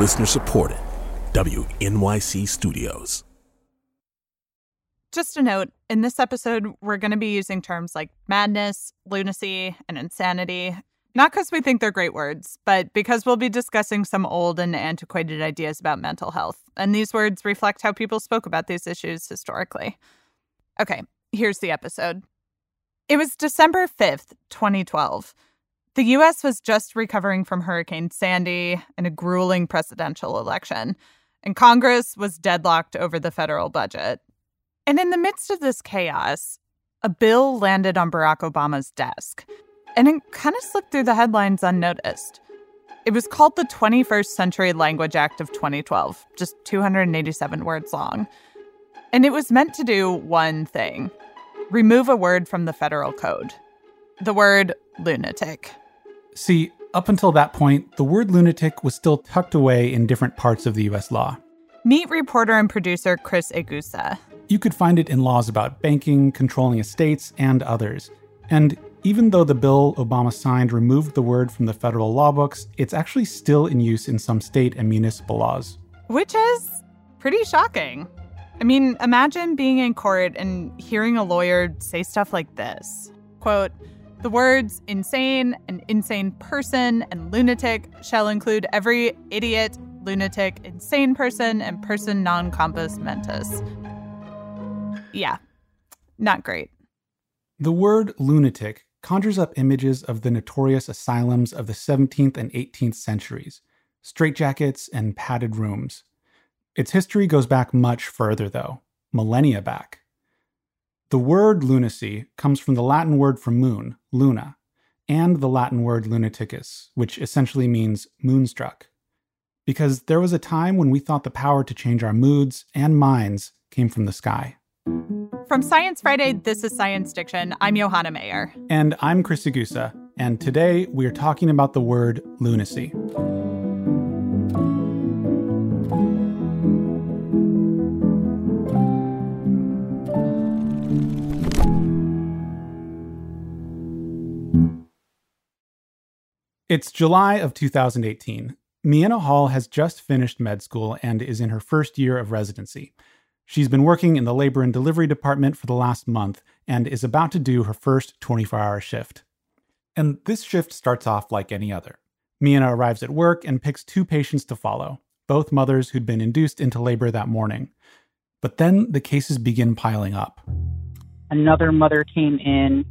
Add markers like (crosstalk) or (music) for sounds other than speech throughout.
Listener supported. WNYC Studios. Just a note in this episode, we're going to be using terms like madness, lunacy, and insanity. Not because we think they're great words, but because we'll be discussing some old and antiquated ideas about mental health. And these words reflect how people spoke about these issues historically. Okay, here's the episode. It was December 5th, 2012. The US was just recovering from Hurricane Sandy and a grueling presidential election, and Congress was deadlocked over the federal budget. And in the midst of this chaos, a bill landed on Barack Obama's desk, and it kind of slipped through the headlines unnoticed. It was called the 21st Century Language Act of 2012, just 287 words long. And it was meant to do one thing remove a word from the federal code the word lunatic. See, up until that point, the word lunatic was still tucked away in different parts of the US law. Meet reporter and producer Chris Egusa. You could find it in laws about banking, controlling estates, and others. And even though the bill Obama signed removed the word from the federal law books, it's actually still in use in some state and municipal laws. Which is pretty shocking. I mean, imagine being in court and hearing a lawyer say stuff like this quote, the words insane and insane person and lunatic shall include every idiot, lunatic, insane person, and person non compos mentis. Yeah, not great. The word lunatic conjures up images of the notorious asylums of the 17th and 18th centuries straitjackets and padded rooms. Its history goes back much further, though, millennia back. The word lunacy comes from the Latin word for moon, luna, and the Latin word lunaticus, which essentially means moonstruck. Because there was a time when we thought the power to change our moods and minds came from the sky. From Science Friday, this is Science Diction. I'm Johanna Mayer. And I'm Chris Egusa. And today we are talking about the word lunacy. It's July of 2018. Miena Hall has just finished med school and is in her first year of residency. She's been working in the labor and delivery department for the last month and is about to do her first 24 hour shift. And this shift starts off like any other. Miena arrives at work and picks two patients to follow, both mothers who'd been induced into labor that morning. But then the cases begin piling up. Another mother came in.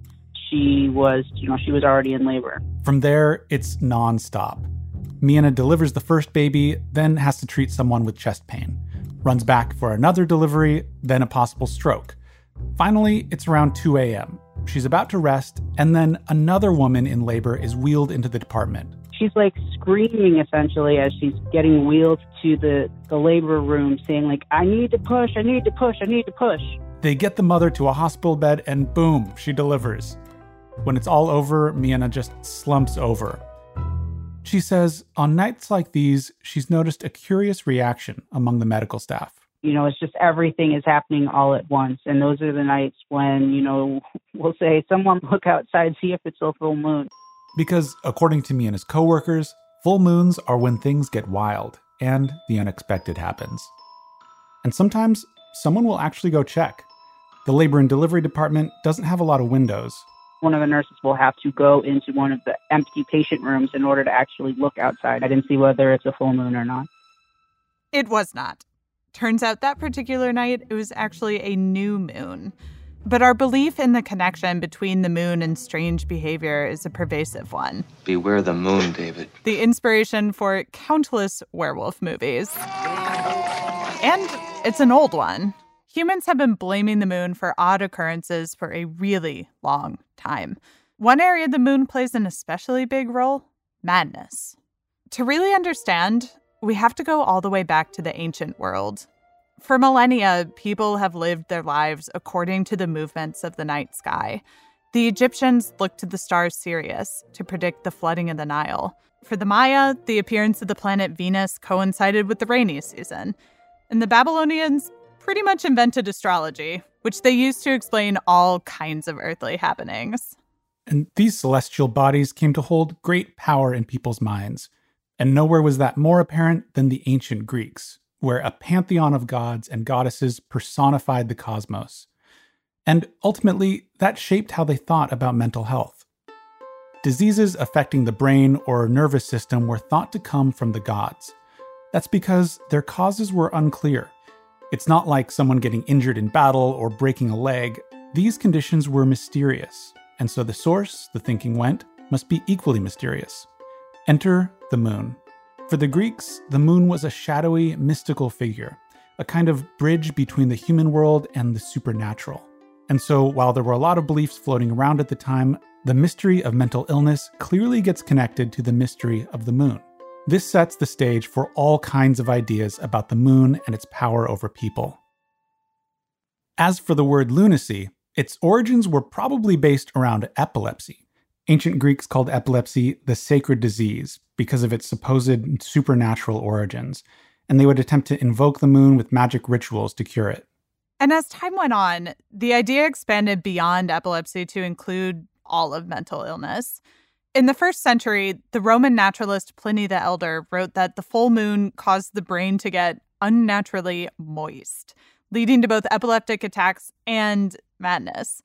She was, you know, she was already in labor. From there, it's nonstop. Miena delivers the first baby, then has to treat someone with chest pain runs back for another delivery, then a possible stroke. Finally, it's around 2 a.m. She's about to rest, and then another woman in labor is wheeled into the department. She's like screaming essentially as she's getting wheeled to the, the labor room, saying, like, I need to push, I need to push, I need to push. They get the mother to a hospital bed, and boom, she delivers. When it's all over, Miena just slumps over. She says on nights like these, she's noticed a curious reaction among the medical staff. You know, it's just everything is happening all at once. And those are the nights when, you know, (laughs) we'll say, someone (laughs) look outside, see if it's a full moon. Because according to Miena's coworkers, full moons are when things get wild and the unexpected happens. And sometimes someone will actually go check. The labor and delivery department doesn't have a lot of windows, one of the nurses will have to go into one of the empty patient rooms in order to actually look outside. I didn't see whether it's a full moon or not. It was not. Turns out that particular night, it was actually a new moon. But our belief in the connection between the moon and strange behavior is a pervasive one. Beware the moon, David. The inspiration for countless werewolf movies. And it's an old one. Humans have been blaming the moon for odd occurrences for a really long time. One area the moon plays an especially big role madness. To really understand, we have to go all the way back to the ancient world. For millennia, people have lived their lives according to the movements of the night sky. The Egyptians looked to the star Sirius to predict the flooding of the Nile. For the Maya, the appearance of the planet Venus coincided with the rainy season. And the Babylonians pretty much invented astrology, which they used to explain all kinds of earthly happenings. And these celestial bodies came to hold great power in people's minds. And nowhere was that more apparent than the ancient Greeks, where a pantheon of gods and goddesses personified the cosmos. And ultimately, that shaped how they thought about mental health. Diseases affecting the brain or nervous system were thought to come from the gods. That's because their causes were unclear. It's not like someone getting injured in battle or breaking a leg. These conditions were mysterious, and so the source, the thinking went, must be equally mysterious. Enter the moon. For the Greeks, the moon was a shadowy, mystical figure, a kind of bridge between the human world and the supernatural. And so, while there were a lot of beliefs floating around at the time, the mystery of mental illness clearly gets connected to the mystery of the moon. This sets the stage for all kinds of ideas about the moon and its power over people. As for the word lunacy, its origins were probably based around epilepsy. Ancient Greeks called epilepsy the sacred disease because of its supposed supernatural origins, and they would attempt to invoke the moon with magic rituals to cure it. And as time went on, the idea expanded beyond epilepsy to include all of mental illness. In the first century, the Roman naturalist Pliny the Elder wrote that the full moon caused the brain to get unnaturally moist, leading to both epileptic attacks and madness.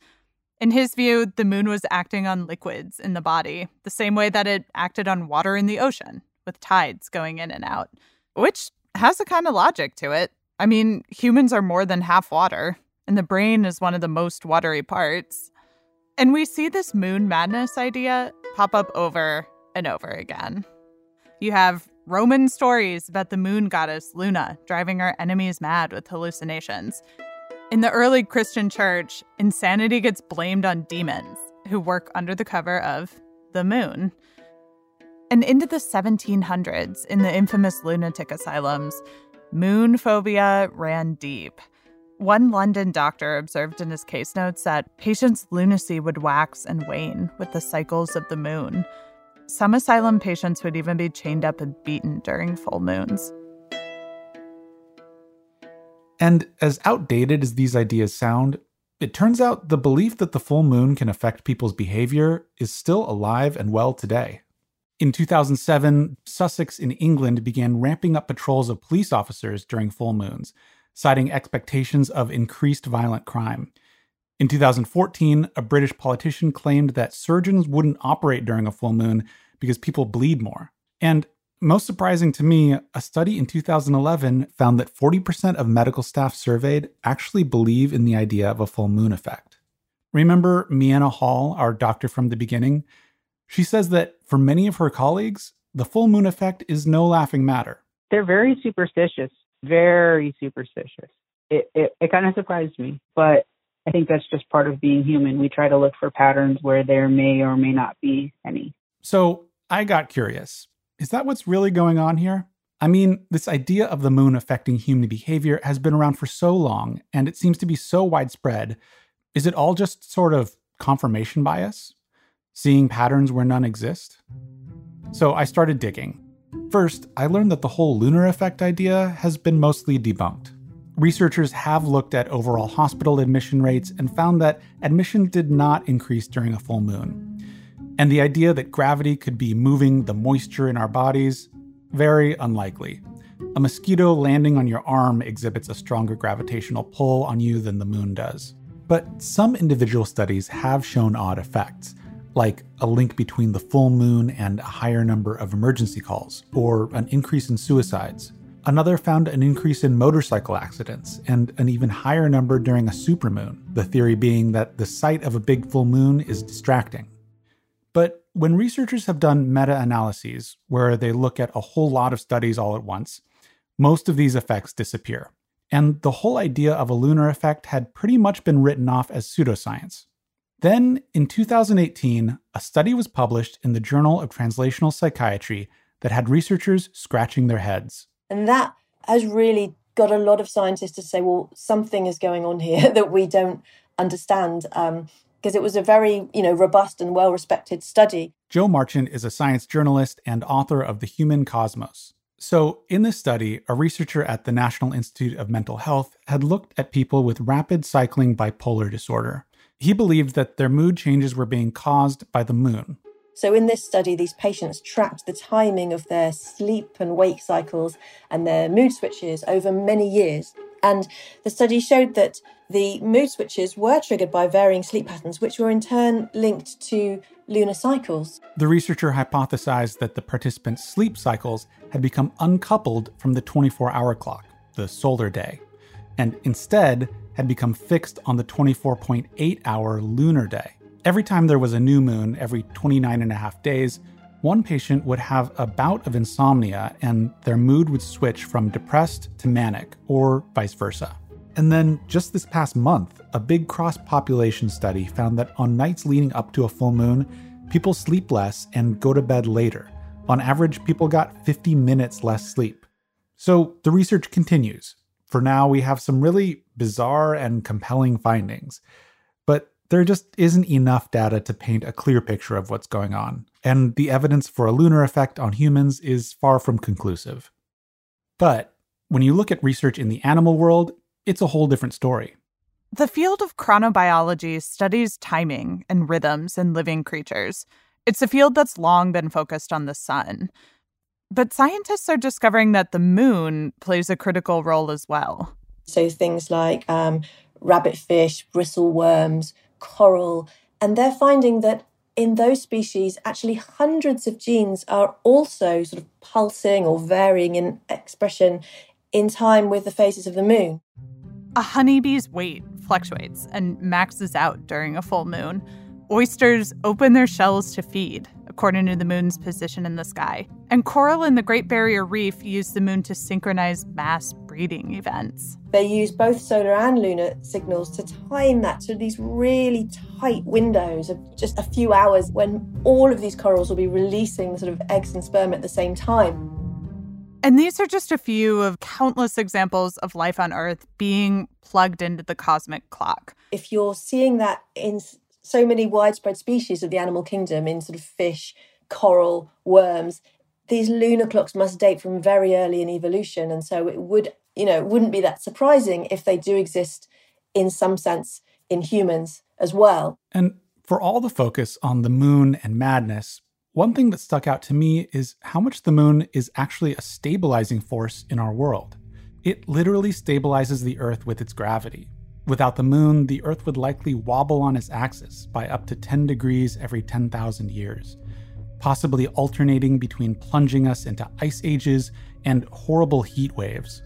In his view, the moon was acting on liquids in the body, the same way that it acted on water in the ocean, with tides going in and out, which has a kind of logic to it. I mean, humans are more than half water, and the brain is one of the most watery parts. And we see this moon madness idea pop up over and over again. You have Roman stories about the moon goddess Luna driving her enemies mad with hallucinations. In the early Christian church, insanity gets blamed on demons who work under the cover of the moon. And into the 1700s, in the infamous lunatic asylums, moon phobia ran deep. One London doctor observed in his case notes that patients' lunacy would wax and wane with the cycles of the moon. Some asylum patients would even be chained up and beaten during full moons. And as outdated as these ideas sound, it turns out the belief that the full moon can affect people's behavior is still alive and well today. In 2007, Sussex in England began ramping up patrols of police officers during full moons citing expectations of increased violent crime. In 2014, a British politician claimed that surgeons wouldn't operate during a full moon because people bleed more. And most surprising to me, a study in 2011 found that 40% of medical staff surveyed actually believe in the idea of a full moon effect. Remember Miena Hall, our doctor from the beginning? She says that for many of her colleagues, the full moon effect is no laughing matter. They're very superstitious very superstitious. It it, it kind of surprised me, but I think that's just part of being human. We try to look for patterns where there may or may not be any. So I got curious. Is that what's really going on here? I mean, this idea of the moon affecting human behavior has been around for so long, and it seems to be so widespread. Is it all just sort of confirmation bias? Seeing patterns where none exist? So I started digging. First, I learned that the whole lunar effect idea has been mostly debunked. Researchers have looked at overall hospital admission rates and found that admissions did not increase during a full moon. And the idea that gravity could be moving the moisture in our bodies, very unlikely. A mosquito landing on your arm exhibits a stronger gravitational pull on you than the moon does. But some individual studies have shown odd effects, like a link between the full moon and a higher number of emergency calls, or an increase in suicides. Another found an increase in motorcycle accidents and an even higher number during a supermoon, the theory being that the sight of a big full moon is distracting. But when researchers have done meta analyses, where they look at a whole lot of studies all at once, most of these effects disappear. And the whole idea of a lunar effect had pretty much been written off as pseudoscience. Then, in 2018, a study was published in the Journal of Translational Psychiatry that had researchers scratching their heads. And that has really got a lot of scientists to say, well, something is going on here (laughs) that we don't understand. Um, because it was a very, you know, robust and well-respected study. Jo Marchant is a science journalist and author of The Human Cosmos. So, in this study, a researcher at the National Institute of Mental Health had looked at people with rapid cycling bipolar disorder. He believed that their mood changes were being caused by the moon. So, in this study, these patients tracked the timing of their sleep and wake cycles and their mood switches over many years. And the study showed that the mood switches were triggered by varying sleep patterns, which were in turn linked to lunar cycles. The researcher hypothesized that the participants' sleep cycles had become uncoupled from the 24 hour clock, the solar day, and instead had become fixed on the 24.8 hour lunar day. Every time there was a new moon, every 29 and a half days, one patient would have a bout of insomnia and their mood would switch from depressed to manic, or vice versa. And then, just this past month, a big cross population study found that on nights leading up to a full moon, people sleep less and go to bed later. On average, people got 50 minutes less sleep. So the research continues. For now, we have some really bizarre and compelling findings. But there just isn't enough data to paint a clear picture of what's going on, and the evidence for a lunar effect on humans is far from conclusive. But when you look at research in the animal world, it's a whole different story. The field of chronobiology studies timing and rhythms in living creatures. It's a field that's long been focused on the sun. But scientists are discovering that the moon plays a critical role as well. So things like um, rabbitfish, bristle worms, coral, and they're finding that in those species, actually hundreds of genes are also sort of pulsing or varying in expression in time with the phases of the moon. A honeybee's weight fluctuates and maxes out during a full moon. Oysters open their shells to feed, according to the moon's position in the sky. And coral in the Great Barrier Reef use the moon to synchronize mass breeding events. They use both solar and lunar signals to time that to these really tight windows of just a few hours when all of these corals will be releasing sort of eggs and sperm at the same time. And these are just a few of countless examples of life on Earth being plugged into the cosmic clock. If you're seeing that in so many widespread species of the animal kingdom in sort of fish, coral, worms. These lunar clocks must date from very early in evolution. And so it would, you know, wouldn't be that surprising if they do exist in some sense in humans as well. And for all the focus on the moon and madness, one thing that stuck out to me is how much the moon is actually a stabilizing force in our world. It literally stabilizes the Earth with its gravity. Without the moon, the Earth would likely wobble on its axis by up to 10 degrees every 10,000 years, possibly alternating between plunging us into ice ages and horrible heat waves.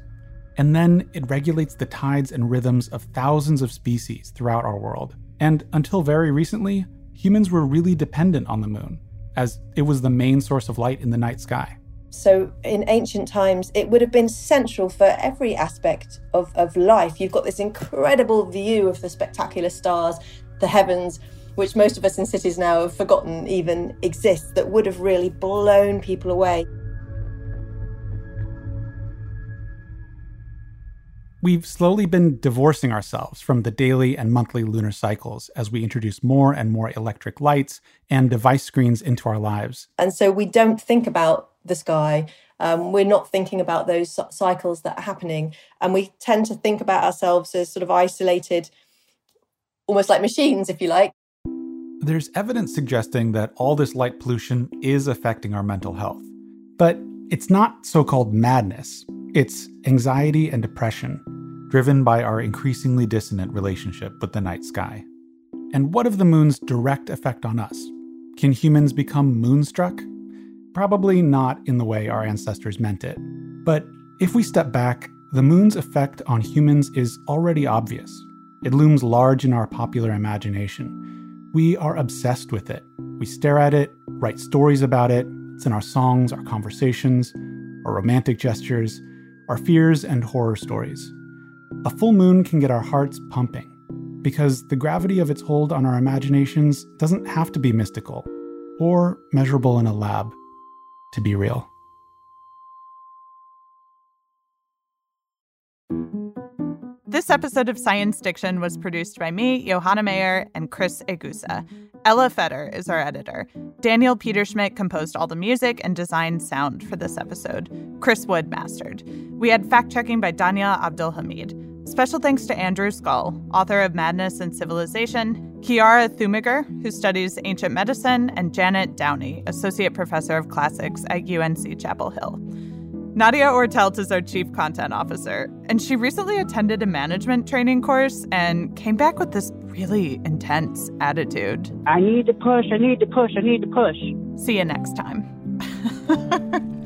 And then it regulates the tides and rhythms of thousands of species throughout our world. And until very recently, humans were really dependent on the moon, as it was the main source of light in the night sky. So, in ancient times, it would have been central for every aspect of, of life. You've got this incredible view of the spectacular stars, the heavens, which most of us in cities now have forgotten even exists, that would have really blown people away. We've slowly been divorcing ourselves from the daily and monthly lunar cycles as we introduce more and more electric lights and device screens into our lives. And so we don't think about the sky. Um, we're not thinking about those cycles that are happening. And we tend to think about ourselves as sort of isolated, almost like machines, if you like. There's evidence suggesting that all this light pollution is affecting our mental health. But it's not so called madness, it's anxiety and depression, driven by our increasingly dissonant relationship with the night sky. And what of the moon's direct effect on us? Can humans become moonstruck? Probably not in the way our ancestors meant it. But if we step back, the moon's effect on humans is already obvious. It looms large in our popular imagination. We are obsessed with it. We stare at it, write stories about it. It's in our songs, our conversations, our romantic gestures, our fears and horror stories. A full moon can get our hearts pumping because the gravity of its hold on our imaginations doesn't have to be mystical or measurable in a lab to be real. This episode of Science Diction was produced by me, Johanna Mayer, and Chris Egusa. Ella Feder is our editor. Daniel Peterschmidt composed all the music and designed sound for this episode. Chris Wood mastered. We had fact checking by Danya Abdulhamid. Special thanks to Andrew Scull, author of Madness and Civilization, Chiara Thumiger, who studies ancient medicine, and Janet Downie, Associate Professor of Classics at UNC Chapel Hill. Nadja Oertelt is our Chief Content Officer, and she recently attended a management training course and came back with this really intense attitude. I need to push, I need to push, I need to push. See you next time. (laughs)